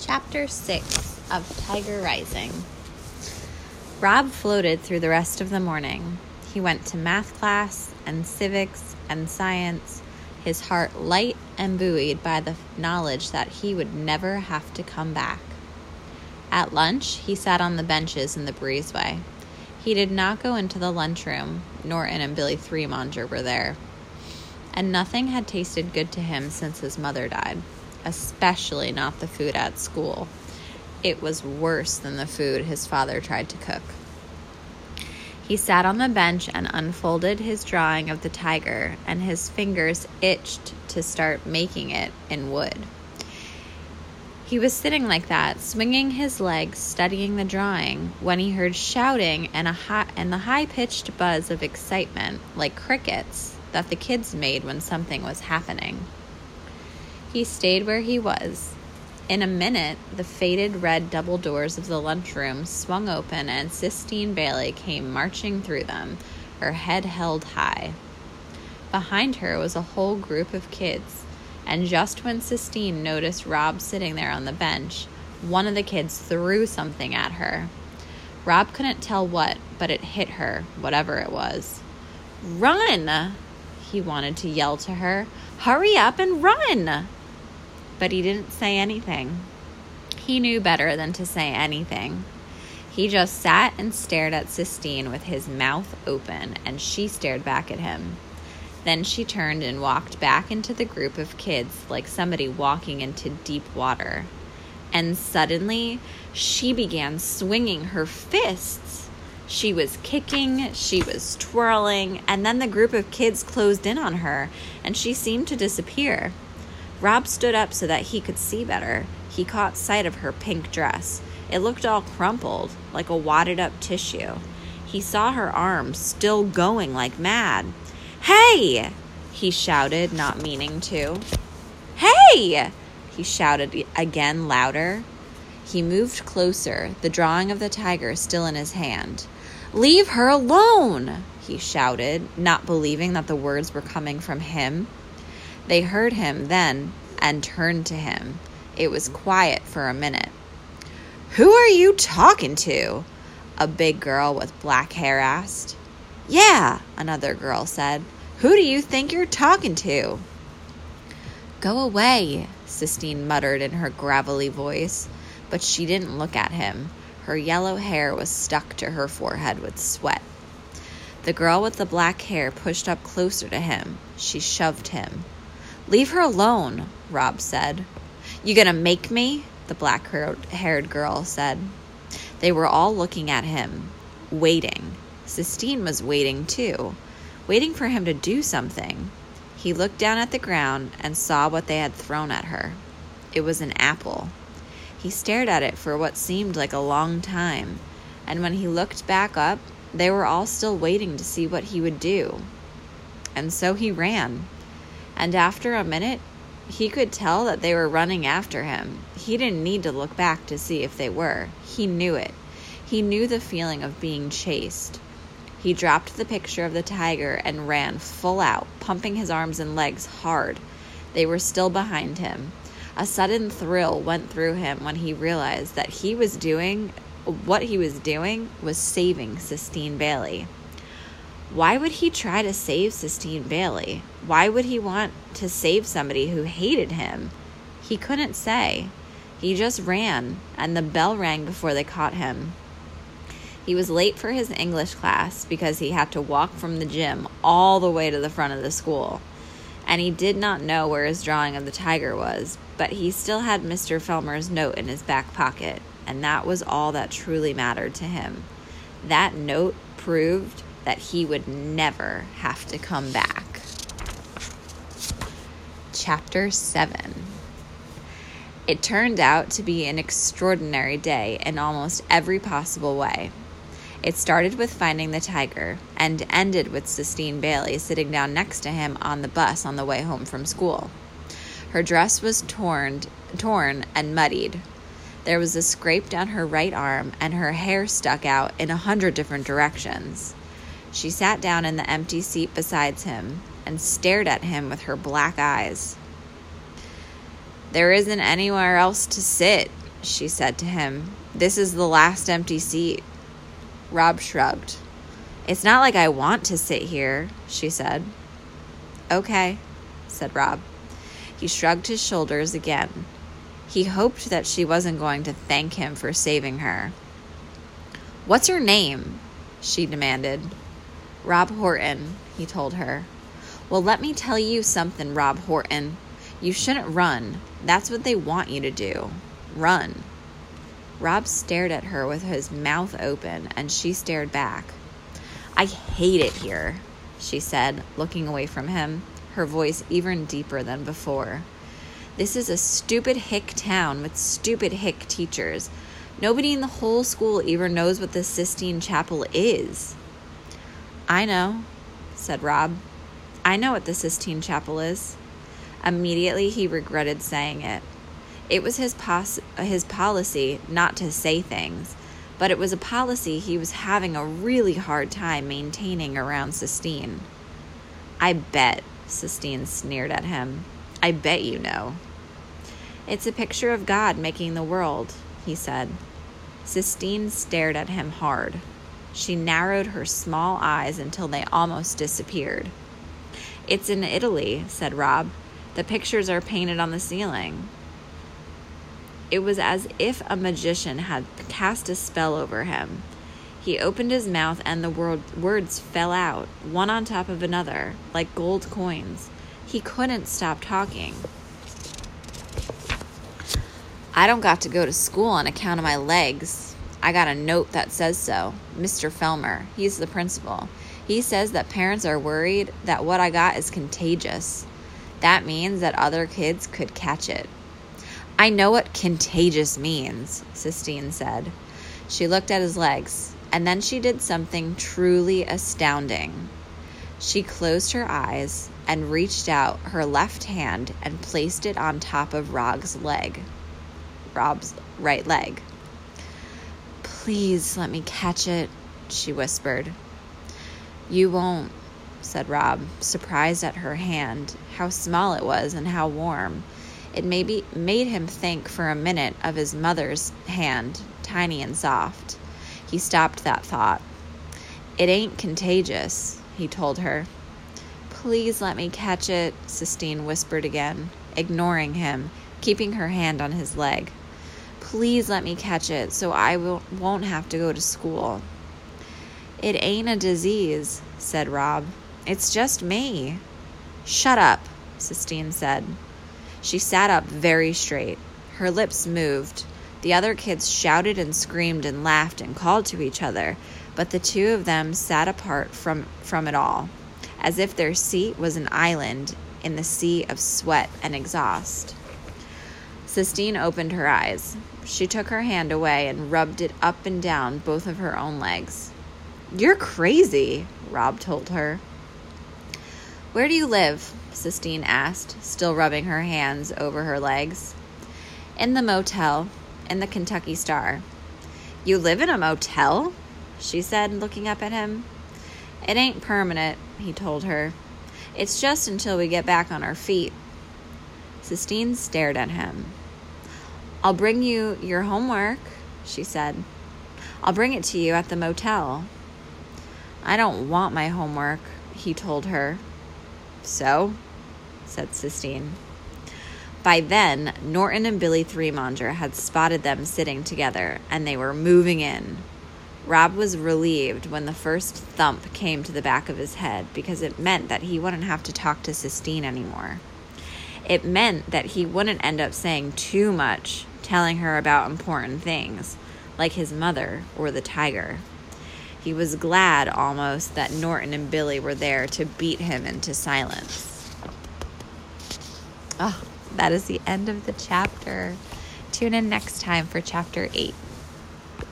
Chapter 6 of Tiger Rising. Rob floated through the rest of the morning. He went to math class and civics and science, his heart light and buoyed by the knowledge that he would never have to come back. At lunch, he sat on the benches in the breezeway. He did not go into the lunchroom. Norton and Billy Threemonger were there. And nothing had tasted good to him since his mother died especially not the food at school. It was worse than the food his father tried to cook. He sat on the bench and unfolded his drawing of the tiger, and his fingers itched to start making it in wood. He was sitting like that, swinging his legs, studying the drawing, when he heard shouting and, a high, and the high pitched buzz of excitement, like crickets, that the kids made when something was happening. He stayed where he was. In a minute, the faded red double doors of the lunchroom swung open and Sistine Bailey came marching through them, her head held high. Behind her was a whole group of kids, and just when Sistine noticed Rob sitting there on the bench, one of the kids threw something at her. Rob couldn't tell what, but it hit her, whatever it was. Run! He wanted to yell to her. Hurry up and run! But he didn't say anything. He knew better than to say anything. He just sat and stared at Sistine with his mouth open, and she stared back at him. Then she turned and walked back into the group of kids like somebody walking into deep water. And suddenly, she began swinging her fists. She was kicking, she was twirling, and then the group of kids closed in on her, and she seemed to disappear. Rob stood up so that he could see better. He caught sight of her pink dress. It looked all crumpled, like a wadded up tissue. He saw her arms still going like mad. Hey! He shouted, not meaning to. Hey! He shouted again louder. He moved closer, the drawing of the tiger still in his hand. Leave her alone! He shouted, not believing that the words were coming from him. They heard him then and turned to him. It was quiet for a minute. Who are you talking to? A big girl with black hair asked. Yeah, another girl said. Who do you think you're talking to? Go away, Sistine muttered in her gravelly voice, but she didn't look at him. Her yellow hair was stuck to her forehead with sweat. The girl with the black hair pushed up closer to him. She shoved him. Leave her alone, Rob said. You gonna make me? The black haired girl said. They were all looking at him, waiting. Sistine was waiting too, waiting for him to do something. He looked down at the ground and saw what they had thrown at her. It was an apple. He stared at it for what seemed like a long time, and when he looked back up, they were all still waiting to see what he would do. And so he ran and after a minute, he could tell that they were running after him. He didn't need to look back to see if they were. He knew it. He knew the feeling of being chased. He dropped the picture of the tiger and ran full out, pumping his arms and legs hard. They were still behind him. A sudden thrill went through him when he realized that he was doing what he was doing was saving Sistine Bailey. Why would he try to save Sistine Bailey? Why would he want to save somebody who hated him? He couldn't say. He just ran, and the bell rang before they caught him. He was late for his English class because he had to walk from the gym all the way to the front of the school. And he did not know where his drawing of the tiger was, but he still had Mr. Phelmer's note in his back pocket, and that was all that truly mattered to him. That note proved that he would never have to come back. Chapter 7 It turned out to be an extraordinary day in almost every possible way. It started with finding the tiger and ended with Sistine Bailey sitting down next to him on the bus on the way home from school. Her dress was torn, torn and muddied. There was a scrape down her right arm, and her hair stuck out in a hundred different directions. She sat down in the empty seat beside him and stared at him with her black eyes. There isn't anywhere else to sit, she said to him. This is the last empty seat. Rob shrugged. It's not like I want to sit here, she said. Okay, said Rob. He shrugged his shoulders again. He hoped that she wasn't going to thank him for saving her. What's your name? she demanded. Rob Horton, he told her. Well, let me tell you something, Rob Horton. You shouldn't run. That's what they want you to do. Run. Rob stared at her with his mouth open, and she stared back. I hate it here, she said, looking away from him, her voice even deeper than before. This is a stupid hick town with stupid hick teachers. Nobody in the whole school even knows what the Sistine Chapel is. I know, said Rob. I know what the Sistine Chapel is. Immediately he regretted saying it. It was his, pos- his policy not to say things, but it was a policy he was having a really hard time maintaining around Sistine. I bet, Sistine sneered at him. I bet you know. It's a picture of God making the world, he said. Sistine stared at him hard. She narrowed her small eyes until they almost disappeared. It's in Italy, said Rob. The pictures are painted on the ceiling. It was as if a magician had cast a spell over him. He opened his mouth and the word, words fell out, one on top of another, like gold coins. He couldn't stop talking. I don't got to go to school on account of my legs. I got a note that says so. Mr. Phelmer, he's the principal. He says that parents are worried that what I got is contagious. That means that other kids could catch it. I know what contagious means, Sistine said. She looked at his legs, and then she did something truly astounding. She closed her eyes and reached out her left hand and placed it on top of Rob's leg. Rob's right leg. Please let me catch it, she whispered. You won't, said Rob, surprised at her hand, how small it was and how warm. It maybe made him think for a minute of his mother's hand, tiny and soft. He stopped that thought. It ain't contagious, he told her. Please let me catch it, Sistine whispered again, ignoring him, keeping her hand on his leg. Please let me catch it so I won't have to go to school. It ain't a disease, said Rob. It's just me. Shut up, Sistine said. She sat up very straight. Her lips moved. The other kids shouted and screamed and laughed and called to each other, but the two of them sat apart from, from it all, as if their seat was an island in the sea of sweat and exhaust. Sistine opened her eyes. She took her hand away and rubbed it up and down both of her own legs. You're crazy, Rob told her. Where do you live? Sistine asked, still rubbing her hands over her legs. In the motel, in the Kentucky Star. You live in a motel? She said, looking up at him. It ain't permanent, he told her. It's just until we get back on our feet. Sistine stared at him. I'll bring you your homework, she said. I'll bring it to you at the motel. I don't want my homework, he told her. So, said Sistine. By then, Norton and Billy Threemonger had spotted them sitting together, and they were moving in. Rob was relieved when the first thump came to the back of his head because it meant that he wouldn't have to talk to Sistine anymore. It meant that he wouldn't end up saying too much, telling her about important things, like his mother or the tiger. He was glad almost that Norton and Billy were there to beat him into silence. Oh, that is the end of the chapter. Tune in next time for chapter 8.